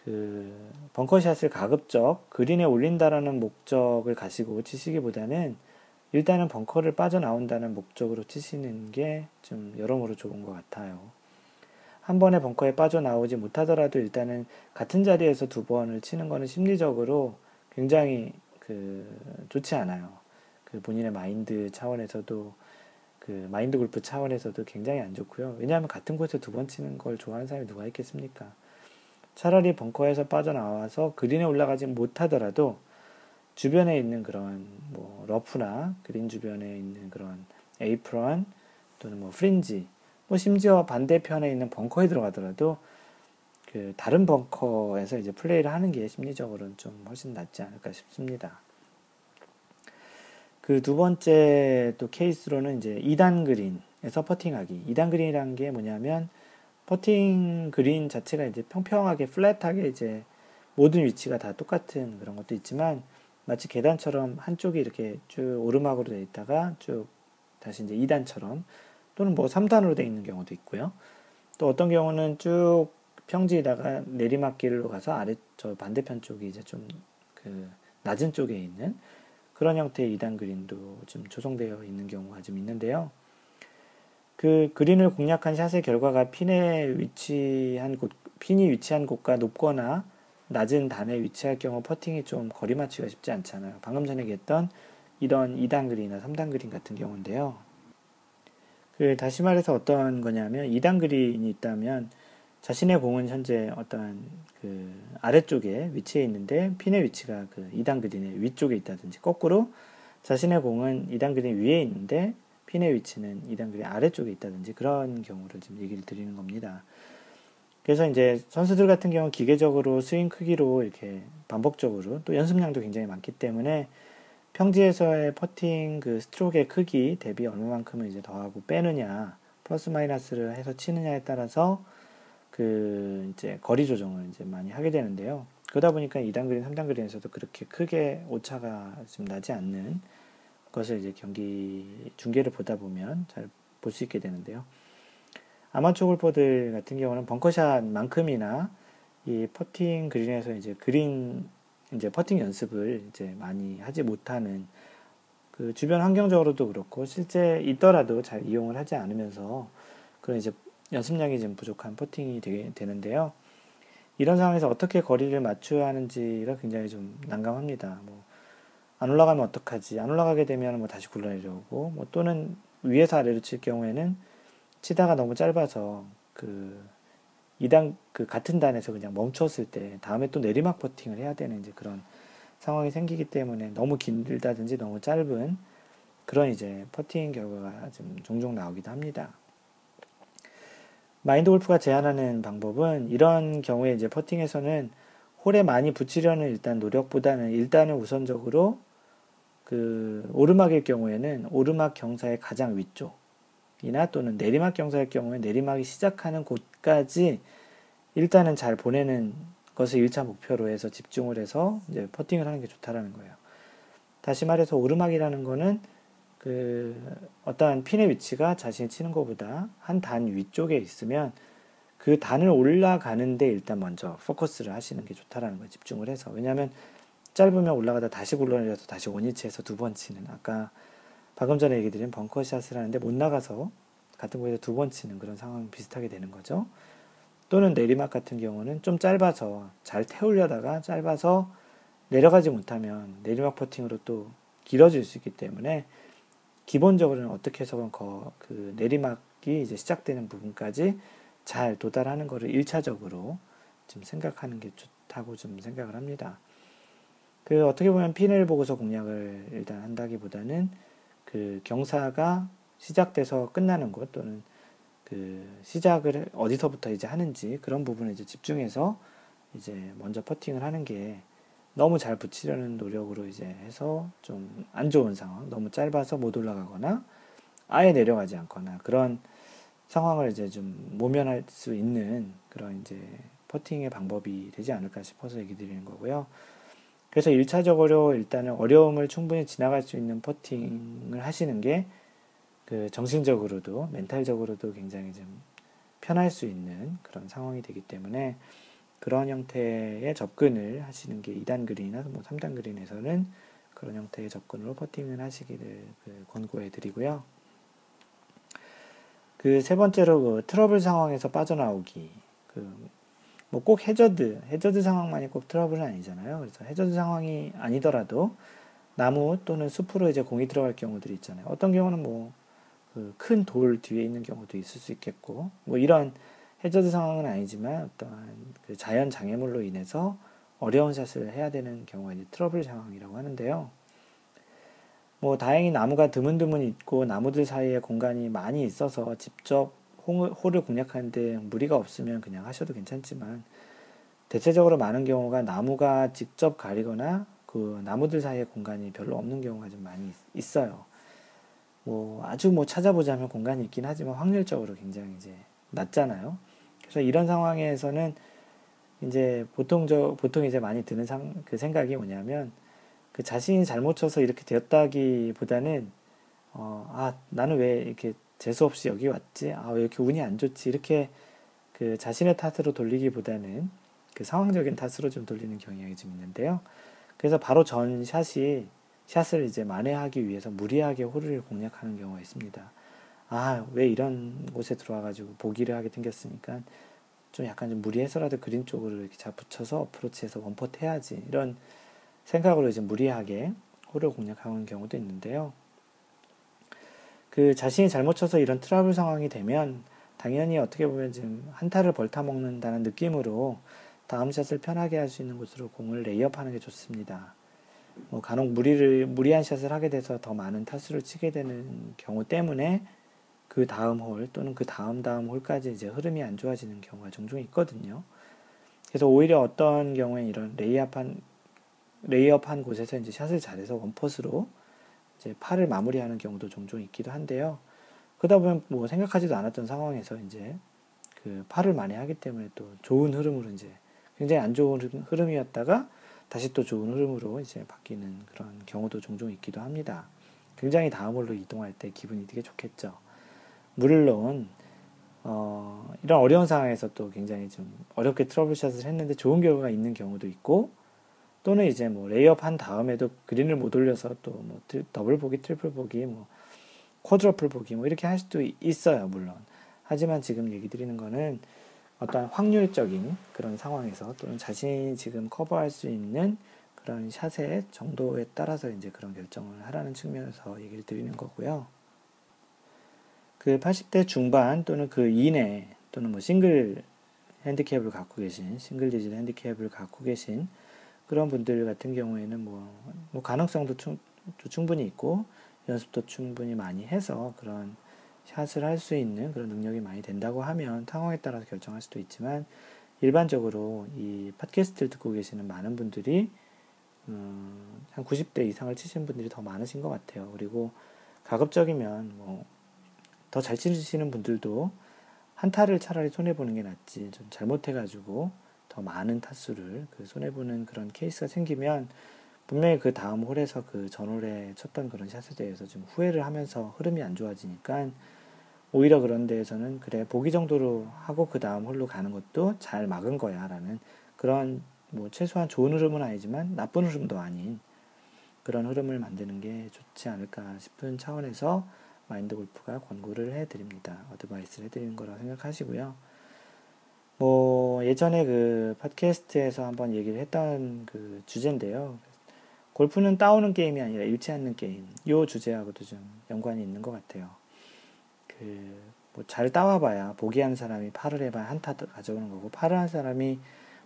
그 벙커샷을 가급적 그린에 올린다라는 목적을 가지고 치시기보다는 일단은 벙커를 빠져나온다는 목적으로 치시는 게 좀 여러모로 좋은 것 같아요. 한 번에 벙커에 빠져나오지 못하더라도 일단은 같은 자리에서 두 번을 치는 거는 심리적으로 굉장히 그 좋지 않아요. 그 본인의 마인드 차원에서도 그 마인드 골프 차원에서도 굉장히 안 좋고요. 왜냐하면 같은 곳에 두 번 치는 걸 좋아하는 사람이 누가 있겠습니까? 차라리 벙커에서 빠져나와서 그린에 올라가지 못하더라도 주변에 있는 그런 뭐 러프나 그린 주변에 있는 그런 에이프런 또는 뭐 프린지 뭐 심지어 반대편에 있는 벙커에 들어가더라도 그 다른 벙커에서 이제 플레이를 하는 게 심리적으로는 좀 훨씬 낫지 않을까 싶습니다. 그 두 번째 또 케이스로는 이제 2단 그린에서 퍼팅하기. 2단 그린이라는 게 뭐냐면 퍼팅 그린 자체가 이제 평평하게 플랫하게 이제 모든 위치가 다 똑같은 그런 것도 있지만 마치 계단처럼 한쪽이 이렇게 쭉 오르막으로 되어 있다가 쭉 다시 이제 2단처럼 또는 뭐 3단으로 되어 있는 경우도 있고요. 또 어떤 경우는 쭉 평지에다가 내리막길로 가서 아래 저 반대편 쪽이 이제 좀 그 낮은 쪽에 있는 그런 형태의 2단 그린도 좀 조성되어 있는 경우가 좀 있는데요. 그 그린을 공략한 샷의 결과가 핀에 위치한 곳, 핀이 위치한 곳과 높거나 낮은 단에 위치할 경우 퍼팅이 좀 거리 맞추기가 쉽지 않잖아요. 방금 전에 얘기했던 이런 2단 그린이나 3단 그린 같은 경우인데요. 그 다시 말해서 어떤 거냐면 2단 그린이 있다면 자신의 공은 현재 어떤 그 아래쪽에 위치해 있는데 핀의 위치가 그 2단 그린의 위쪽에 있다든지 거꾸로 자신의 공은 2단 그린 위에 있는데 핀의 위치는 2단 그린 아래쪽에 있다든지 그런 경우를 지금 얘기를 드리는 겁니다. 그래서 이제 선수들 같은 경우는 기계적으로 스윙 크기로 이렇게 반복적으로 또 연습량도 굉장히 많기 때문에 평지에서의 퍼팅 그 스트로크의 크기 대비 얼마만큼을 이제 더하고 빼느냐 플러스 마이너스를 해서 치느냐에 따라서 그 이제 거리 조정을 이제 많이 하게 되는데요. 그러다 보니까 2단 그린, 3단 그린에서도 그렇게 크게 오차가 좀 나지 않는 것을 이제 경기 중계를 보다 보면 잘 볼 수 있게 되는데요. 아마추어 골퍼들 같은 경우는 벙커샷만큼이나 이 퍼팅 그린에서 이제 그린 이제 퍼팅 연습을 이제 많이 하지 못하는 그 주변 환경적으로도 그렇고 실제 있더라도 잘 이용을 하지 않으면서 그런 이제 연습량이 좀 부족한 퍼팅이 되게 되는데요. 이런 상황에서 어떻게 거리를 맞춰야 하는지가 굉장히 좀 난감합니다. 뭐, 안 올라가면 어떡하지? 안 올라가게 되면 뭐 다시 굴러내려오고, 뭐 또는 위에서 아래로 칠 경우에는 치다가 너무 짧아서 그 2단, 그 같은 단에서 그냥 멈췄을 때 다음에 또 내리막 퍼팅을 해야 되는 이제 그런 상황이 생기기 때문에 너무 길다든지 너무 짧은 그런 이제 퍼팅 결과가 좀 종종 나오기도 합니다. 마인드 골프가 제안하는 방법은 이런 경우에 이제 퍼팅에서는 홀에 많이 붙이려는 일단 노력보다는 일단은 우선적으로 그 오르막일 경우에는 오르막 경사의 가장 위쪽이나 또는 내리막 경사일 경우에 내리막이 시작하는 곳까지 일단은 잘 보내는 것을 1차 목표로 해서 집중을 해서 이제 퍼팅을 하는 게 좋다라는 거예요. 다시 말해서 오르막이라는 거는 그 어떠한 핀의 위치가 자신이 치는 것보다 한 단 위쪽에 있으면 그 단을 올라가는데 일단 먼저 포커스를 하시는 게 좋다라는 거예요. 집중을 해서. 왜냐하면 짧으면 올라가다 다시 굴러내려서 다시 원위치에서 두 번 치는 아까 방금 전에 얘기 드린 벙커샷을 하는데 못 나가서 같은 곳에서 두 번 치는 그런 상황 비슷하게 되는 거죠. 또는 내리막 같은 경우는 좀 짧아서 잘 태우려다가 짧아서 내려가지 못하면 내리막 퍼팅으로 또 길어질 수 있기 때문에 기본적으로는 어떻게 해서건 그 내리막이 이제 시작되는 부분까지 잘 도달하는 것을 1차적으로 좀 생각하는 게 좋다고 좀 생각을 합니다. 그 어떻게 보면 핀을 보고서 공략을 일단 한다기보다는 그 경사가 시작돼서 끝나는 곳 또는 그 시작을 어디서부터 이제 하는지 그런 부분에 이제 집중해서 이제 먼저 퍼팅을 하는 게 너무 잘 붙이려는 노력으로 이제 해서 좀 안 좋은 상황, 너무 짧아서 못 올라가거나 아예 내려가지 않거나 그런 상황을 이제 좀 모면할 수 있는 그런 이제 퍼팅의 방법이 되지 않을까 싶어서 얘기 드리는 거고요. 그래서 1차적으로 일단은 어려움을 충분히 지나갈 수 있는 퍼팅을 하시는 게 그 정신적으로도 멘탈적으로도 굉장히 좀 편할 수 있는 그런 상황이 되기 때문에 그런 형태의 접근을 하시는 게 2단 그린이나 뭐 3단 그린에서는 그런 형태의 접근으로 퍼팅을 하시기를 그 권고해 드리고요. 그 세 번째로 그 트러블 상황에서 빠져나오기. 그 뭐 꼭 해저드, 해저드 상황만이 꼭 트러블은 아니잖아요. 그래서 해저드 상황이 아니더라도 나무 또는 숲으로 이제 공이 들어갈 경우들이 있잖아요. 어떤 경우는 뭐 그 큰 돌 뒤에 있는 경우도 있을 수 있겠고, 뭐 이런 해저드 상황은 아니지만 어떠한 그 자연 장애물로 인해서 어려운 샷을 해야 되는 경우가 이제 트러블 상황이라고 하는데요. 뭐 다행히 나무가 드문드문 있고 나무들 사이에 공간이 많이 있어서 직접 홀을 공략하는데 무리가 없으면 그냥 하셔도 괜찮지만 대체적으로 많은 경우가 나무가 직접 가리거나 그 나무들 사이에 공간이 별로 없는 경우가 좀 많이 있어요. 뭐 아주 뭐 찾아보자면 공간이 있긴 하지만 확률적으로 굉장히 이제 낮잖아요. 그래서 이런 상황에서는 이제 보통 저 보통 이제 많이 드는 상, 그 생각이 뭐냐면 그 자신이 잘못 쳐서 이렇게 되었다기보다는 어, 아 나는 왜 이렇게 재수 없이 여기 왔지? 아 왜 이렇게 운이 안 좋지? 이렇게 그 자신의 탓으로 돌리기보다는 그 상황적인 탓으로 좀 돌리는 경향이 좀 있는데요. 그래서 바로 전 샷이 샷을 이제 만회하기 위해서 무리하게 홀을 공략하는 경우가 있습니다. 아, 왜 이런 곳에 들어와가지고 보기를 하게 생겼으니까 좀 약간 좀 무리해서라도 그린 쪽으로 이렇게 잘 붙여서 어프로치해서 원퍼트 해야지. 이런 생각으로 이제 무리하게 홀을 공략하는 경우도 있는데요. 그 자신이 잘못 쳐서 이런 트러블 상황이 되면 당연히 어떻게 보면 지금 한타를 벌타 먹는다는 느낌으로 다음 샷을 편하게 할 수 있는 곳으로 공을 layup하는 게 좋습니다. 뭐 간혹 무리를 무리한 샷을 하게 돼서 더 많은 타수를 치게 되는 경우 때문에 그 다음 홀 또는 그 다음 다음 홀까지 이제 흐름이 안 좋아지는 경우가 종종 있거든요. 그래서 오히려 어떤 경우에 이런 레이업한 레이업한 곳에서 이제 샷을 잘해서 원퍼스로 이제 팔을 마무리하는 경우도 종종 있기도 한데요. 그러다 보면 뭐 생각하지도 않았던 상황에서 이제 그 팔을 많이 하기 때문에 또 좋은 흐름으로 이제 굉장히 안 좋은 흐름이었다가 다시 또 좋은 흐름으로 이제 바뀌는 그런 경우도 종종 있기도 합니다. 굉장히 다음 홀로 이동할 때 기분이 되게 좋겠죠. 물론 어, 이런 어려운 상황에서 또 굉장히 좀 어렵게 트러블샷을 했는데 좋은 결과가 있는 경우도 있고 또는 이제 뭐 레이업 한 다음에도 그린을 못 올려서 또 뭐 더블 보기, 트리플 보기, 뭐 quadruple 보기 뭐 이렇게 할 수도 있어요, 물론. 하지만 지금 얘기 드리는 거는 어떤 확률적인 그런 상황에서 또는 자신이 지금 커버할 수 있는 그런 샷의 정도에 따라서 이제 그런 결정을 하라는 측면에서 얘기를 드리는 거고요. 그 80대 중반 또는 그 이내 또는 뭐 싱글 핸디캡을 갖고 계신 싱글 디짓 핸디캡을 갖고 계신 그런 분들 같은 경우에는 뭐, 뭐 가능성도 충, 충분히 있고 연습도 충분히 많이 해서 그런 샷을 할 수 있는 그런 능력이 많이 된다고 하면 상황에 따라서 결정할 수도 있지만 일반적으로 이 팟캐스트를 듣고 계시는 많은 분들이 음, 한 90대 이상을 치시는 분들이 더 많으신 것 같아요. 그리고 가급적이면 뭐 더 잘 치시는 분들도 한 타를 차라리 손해 보는 게 낫지 좀 잘못해가지고 더 많은 타수를 그 손해보는 그런 케이스가 생기면 분명히 그 다음 홀에서 그 전홀에 쳤던 그런 샷에 대해서 좀 후회를 하면서 흐름이 안 좋아지니까 오히려 그런 데에서는 그래 보기 정도로 하고 그 다음 홀로 가는 것도 잘 막은 거야 라는 그런 뭐 최소한 좋은 흐름은 아니지만 나쁜 흐름도 아닌 그런 흐름을 만드는 게 좋지 않을까 싶은 차원에서 마인드 골프가 권고를 해드립니다. 어드바이스를 해드리는 거라고 생각하시고요. 뭐 예전에 그 팟캐스트에서 한번 얘기를 했던 그 주제인데요. 골프는 따오는 게임이 아니라 잃지 않는 게임. 이 주제하고도 좀 연관이 있는 것 같아요. 그 뭐 잘 따와봐야 보기한 사람이 팔을 해봐야 한타 가져오는 거고 팔을 한 사람이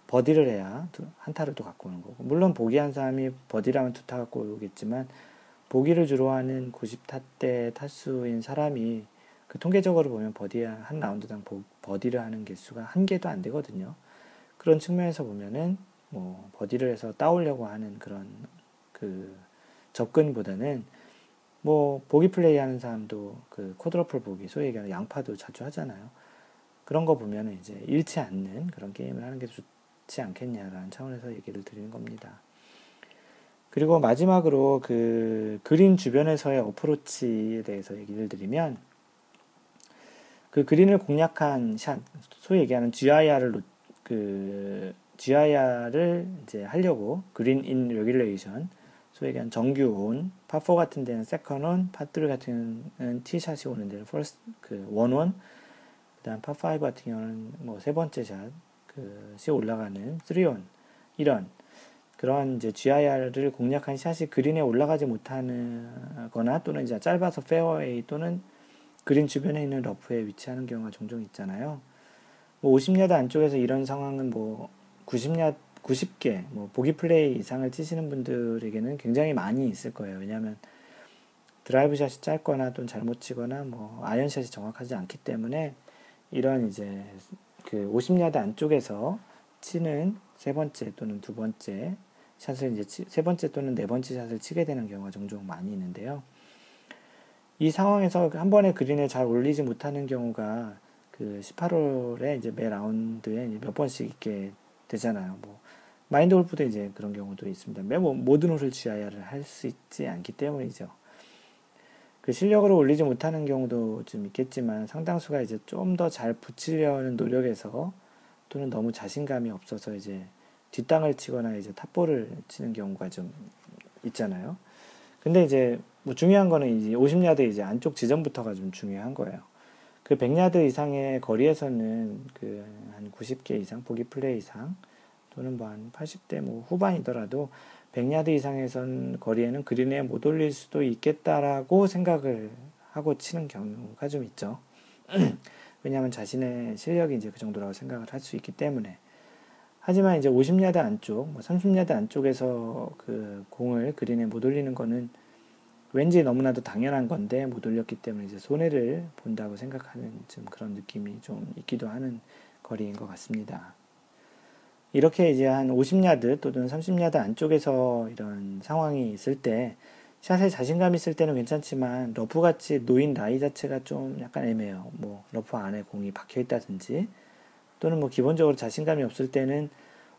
버디를 해야 한 타를 또 갖고 오는 거고 물론 보기한 사람이 버디라면 두타 갖고 오겠지만 보기를 주로 하는 90타 때 타수인 사람이 그 통계적으로 보면 버디 한 라운드당 버디를 하는 개수가 한 개도 안 되거든요. 그런 측면에서 보면은 뭐 버디를 해서 따오려고 하는 그런 그 접근보다는 뭐 보기 플레이 하는 사람도 그 quadruple 보기 소위 얘기하는 양파도 자주 하잖아요. 그런 거 보면은 이제 잃지 않는 그런 게임을 하는 게 좋지 않겠냐라는 차원에서 얘기를 드리는 겁니다. 그리고 마지막으로 그 그린 주변에서의 어프로치에 대해서 얘기를 드리면 그 그린을 공략한 샷, 소위 얘기하는 GIR을 그 GIR을 이제 하려고 green in regulation, 소위 얘기하는 정규 on, 파4 같은 데는 second on, 파3 같은 데는 티샷이 오는 데는 first 그 one on, 그다음 파5 같은 경우는 뭐 세 번째 샷, 그시 올라가는 3 on 이런 그런 이제 GIR을 공략한 샷이 그린에 올라가지 못하거나 또는 이제 짧아서 페어웨이 또는 그린 주변에 있는 러프에 위치하는 경우가 종종 있잖아요. 뭐 50야드 안쪽에서 이런 상황은 뭐 90야 90개 뭐 보기 플레이 이상을 치시는 분들에게는 굉장히 많이 있을 거예요. 왜냐하면 드라이브 샷이 짧거나 또는 잘못 치거나 뭐 아이언 샷이 정확하지 않기 때문에 이런 이제 그 50야드 안쪽에서 치는 세 번째 또는 두 번째 샷을 이제 세 번째 또는 네 번째 샷을 치게 되는 경우가 종종 많이 있는데요. 이 상황에서 한 번에 그린에 잘 올리지 못하는 경우가 그 18홀에 이제 매 라운드에 몇 번씩 있게 되잖아요. 뭐 마인드 골프도 이제 그런 경우도 있습니다. 매 뭐, 모든 홀을 GIR을 할 수 있지 않기 때문이죠. 그 실력으로 올리지 못하는 경우도 좀 있겠지만 상당수가 이제 좀 더 잘 붙이려는 노력에서 또는 너무 자신감이 없어서 이제 뒷땅을 치거나 이제 탑볼을 치는 경우가 좀 있잖아요. 근데 이제 뭐 중요한 거는 이제 50야드 이제 안쪽 지점부터가 좀 중요한 거예요. 그 100야드 이상의 거리에서는 그 한 90개 이상 보기 플레이 이상 또는 뭐 한 80대 뭐 후반이더라도 100야드 이상에선 거리에는 그린에 못 올릴 수도 있겠다라고 생각을 하고 치는 경우가 좀 있죠. 왜냐하면 자신의 실력이 이제 그 정도라고 생각을 할 수 있기 때문에. 하지만 이제 50야드 안쪽, 뭐 30야드 안쪽에서 그 공을 그린에 못 올리는 거는 왠지 너무나도 당연한 건데 못 올렸기 때문에 이제 손해를 본다고 생각하는 좀 그런 느낌이 좀 있기도 하는 거리인 것 같습니다. 이렇게 이제 한 50야드 또는 30야드 안쪽에서 이런 상황이 있을 때 샷에 자신감 있을 때는 괜찮지만 러프같이 놓인 라이 자체가 좀 약간 애매해요. 뭐 러프 안에 공이 박혀 있다든지 또는 뭐 기본적으로 자신감이 없을 때는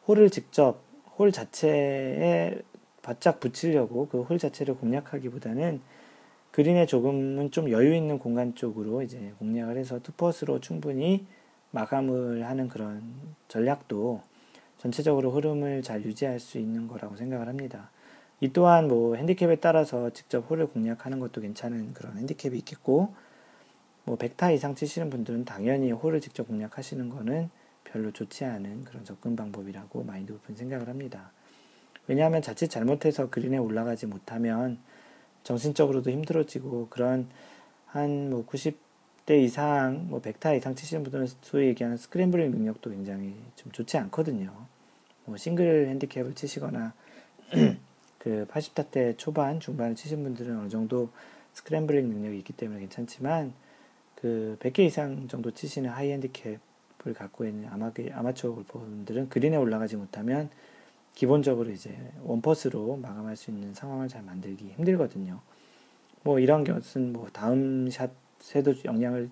홀을 직접 홀 자체에 바짝 붙이려고 그 홀 자체를 공략하기보다는 그린에 조금은 좀 여유 있는 공간 쪽으로 이제 공략을 해서 two putt로 충분히 마감을 하는 그런 전략도 전체적으로 흐름을 잘 유지할 수 있는 거라고 생각을 합니다. 이 또한 뭐 핸디캡에 따라서 직접 홀을 공략하는 것도 괜찮은 그런 핸디캡이 있겠고 뭐 100타 이상 치시는 분들은 당연히 홀을 직접 공략하시는 거는 별로 좋지 않은 그런 접근 방법이라고 마인드 골프는 생각을 합니다. 왜냐하면 자칫 잘못해서 그린에 올라가지 못하면 정신적으로도 힘들어지고 그런 한 뭐 90대 이상, 뭐 100타 이상 치시는 분들은 소위 얘기하는 scrambling 능력도 굉장히 좀 좋지 않거든요. 뭐 싱글 핸디캡을 치시거나 그 80타 때 초반, 중반을 치신 분들은 어느 정도 scrambling 능력이 있기 때문에 괜찮지만 그 100개 이상 정도 치시는 high 핸디캡을 갖고 있는 아마, 아마추어 골퍼분들은 그린에 올라가지 못하면 기본적으로 이제 one putt로 마감할 수 있는 상황을 잘 만들기 힘들거든요. 뭐 이런 것은 뭐 다음 샷에도 영향을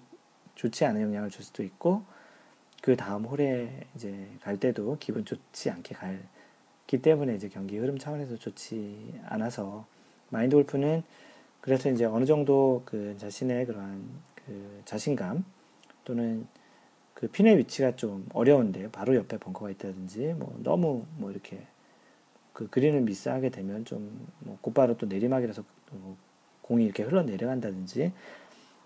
좋지 않은 영향을 줄 수도 있고 그 다음 홀에 이제 갈 때도 기분 좋지 않게 갈기 때문에 이제 경기 흐름 차원에서 좋지 않아서 마인드 골프는 그래서 이제 어느 정도 그 자신의 그러한 그 자신감 또는 그 핀의 위치가 좀 어려운데 바로 옆에 벙커가 있다든지 뭐 너무 뭐 이렇게 그 그린을 미스하게 되면 좀 뭐 곧바로 또 내리막이라서 뭐 공이 이렇게 흘러내려간다든지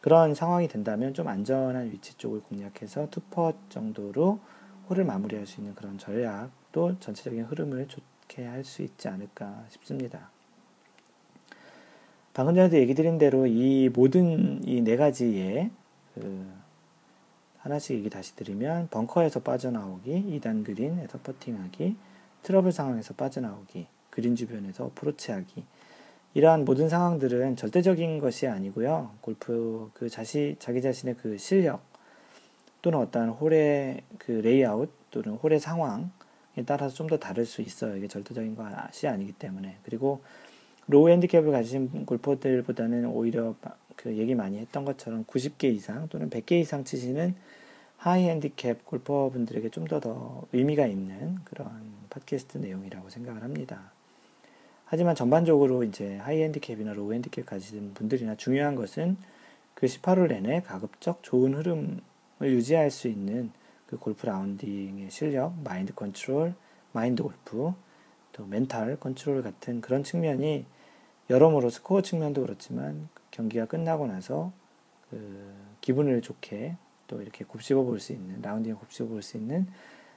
그런 상황이 된다면 좀 안전한 위치 쪽을 공략해서 투퍼 정도로 홀을 마무리할 수 있는 그런 전략도 전체적인 흐름을 좋게 할 수 있지 않을까 싶습니다. 방금 전에도 얘기 드린 대로 이 모든 이 네 가지의 그 하나씩 얘기 다시 드리면 벙커에서 빠져나오기, 2단 그린에서 퍼팅하기, 트러블 상황에서 빠져나오기, 그린 주변에서 어프로치하기 이러한 모든 상황들은 절대적인 것이 아니고요. 골프 그 자시 자기 자신의 그 실력 또는 어떤 홀의 그 레이아웃 또는 홀의 상황에 따라서 좀 더 다를 수 있어요. 이게 절대적인 것이 아니기 때문에 그리고 low 핸디캡을 가진 골퍼들보다는 오히려 그 얘기 많이 했던 것처럼 90개 이상 또는 100개 이상 치시는 high 핸디캡 골퍼분들에게 좀 더 더 의미가 있는 그런 팟캐스트 내용이라고 생각을 합니다. 하지만 전반적으로 이제 high 핸디캡이나 low 핸디캡 가진 분들이나 중요한 것은 그 18홀 내내 가급적 좋은 흐름을 유지할 수 있는 그 골프 라운딩의 실력, 마인드 컨트롤, 마인드 골프, 또 멘탈 컨트롤 같은 그런 측면이 여러모로 스코어 측면도 그렇지만 경기가 끝나고 나서 그 기분을 좋게 또 이렇게 곱씹어 볼 수 있는 라운딩을 곱씹어 볼 수 있는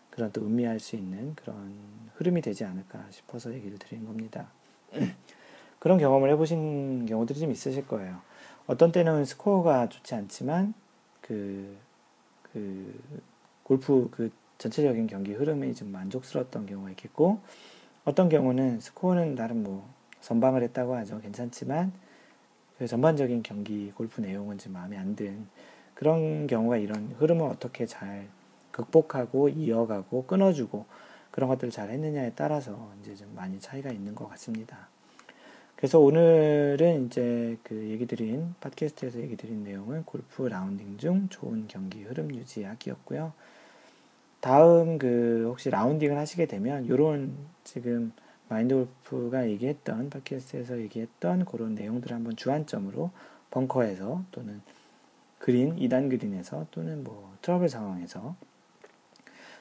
그런 또 의미할 수 있는 그런 흐름이 되지 않을까 싶어서 얘기를 드리는 겁니다. 그런 경험을 해보신 경우들이 좀 있으실 거예요. 어떤 때는 스코어가 좋지 않지만 그, 그 골프 그 전체적인 경기 흐름이 좀 만족스러웠던 경우가 있겠고 어떤 경우는 스코어는 나름 뭐 선방을 했다고 하죠. 괜찮지만 그 전반적인 경기 골프 내용은 좀 마음에 안 든 그런 경우가 이런 흐름을 어떻게 잘 극복하고 이어가고 끊어주고 그런 것들을 잘 했느냐에 따라서 이제 좀 많이 차이가 있는 것 같습니다. 그래서 오늘은 이제 그 얘기 드린, 팟캐스트에서 얘기 드린 내용은 골프 라운딩 중 좋은 경기 흐름 유지하기였고요. 다음 그 혹시 라운딩을 하시게 되면 요런 지금 마인드 골프가 얘기했던 팟캐스트에서 얘기했던 그런 내용들을 한번 주안점으로 벙커에서 또는 그린 2단 그린에서 또는 뭐 트러블 상황에서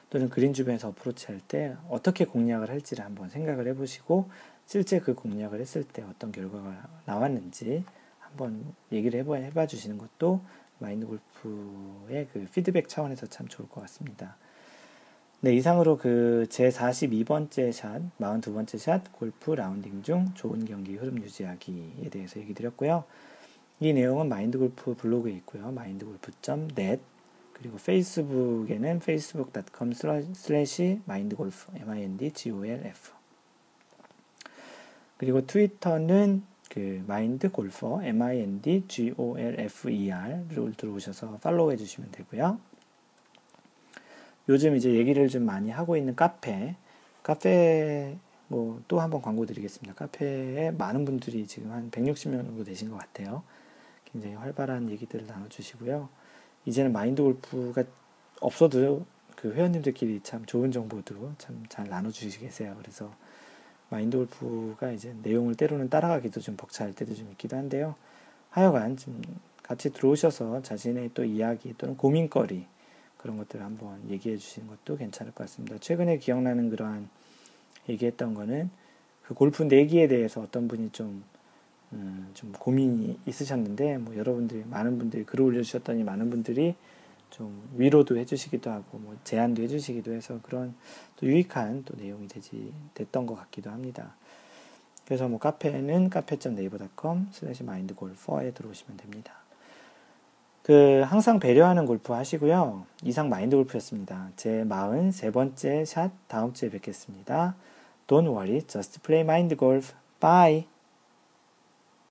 또는 그린 주변에서 어프로치 할 때 어떻게 공략을 할지를 한번 생각을 해보시고 실제 그 공략을 했을 때 어떤 결과가 나왔는지 한번 얘기를 해봐, 해봐 주시는 것도 마인드 골프의 그 피드백 차원에서 참 좋을 것 같습니다. 네, 이상으로 그 제 42번째 샷, 42번째 샷, 골프 라운딩 중 좋은 경기 흐름 유지하기에 대해서 얘기 드렸고요. 이 내용은 마인드 골프 블로그에 있고요. mindgolf.net 그리고 페이스북에는 facebook.com slash mindgolf, m-i-n-d-g-o-l-f 그리고 트위터는 그 마인드 골퍼, m-i-n-d-g-o-l-f-e-r를 들어오셔서 팔로우 해주시면 되고요. 요즘 이제 얘기를 좀 많이 하고 있는 카페, 카페 뭐 또 한번 광고 드리겠습니다. 카페에 많은 분들이 지금 한 160명 정도 되신 것 같아요. 굉장히 활발한 얘기들을 나눠주시고요. 이제는 마인드 골프가 없어도 그 회원님들끼리 참 좋은 정보도 참 잘 나눠주시 계세요. 그래서 마인드 골프가 이제 내용을 때로는 따라가기도 좀 벅찰 때도 좀 있기도 한데요. 하여간 좀 같이 들어오셔서 자신의 또 이야기 또는 고민거리 그런 것들을 한번 얘기해 주시는 것도 괜찮을 것 같습니다. 최근에 기억나는 그러한 얘기했던 거는 그 골프 내기에 대해서 어떤 분이 좀, 음, 좀 고민이 있으셨는데, 뭐 여러분들이, 많은 분들이 글을 올려주셨더니 많은 분들이 좀 위로도 해주시기도 하고, 뭐 제안도 해주시기도 해서 그런 또 유익한 또 내용이 되지, 됐던 것 같기도 합니다. 그래서 뭐 카페는 cafe.naver.com slash mindgolfer에 들어오시면 됩니다. 그 항상 배려하는 골프 하시고요. 이상 마인드 골프였습니다. 제 43번째 샷 다음 주에 뵙겠습니다. Don't worry, just play mind golf. Bye.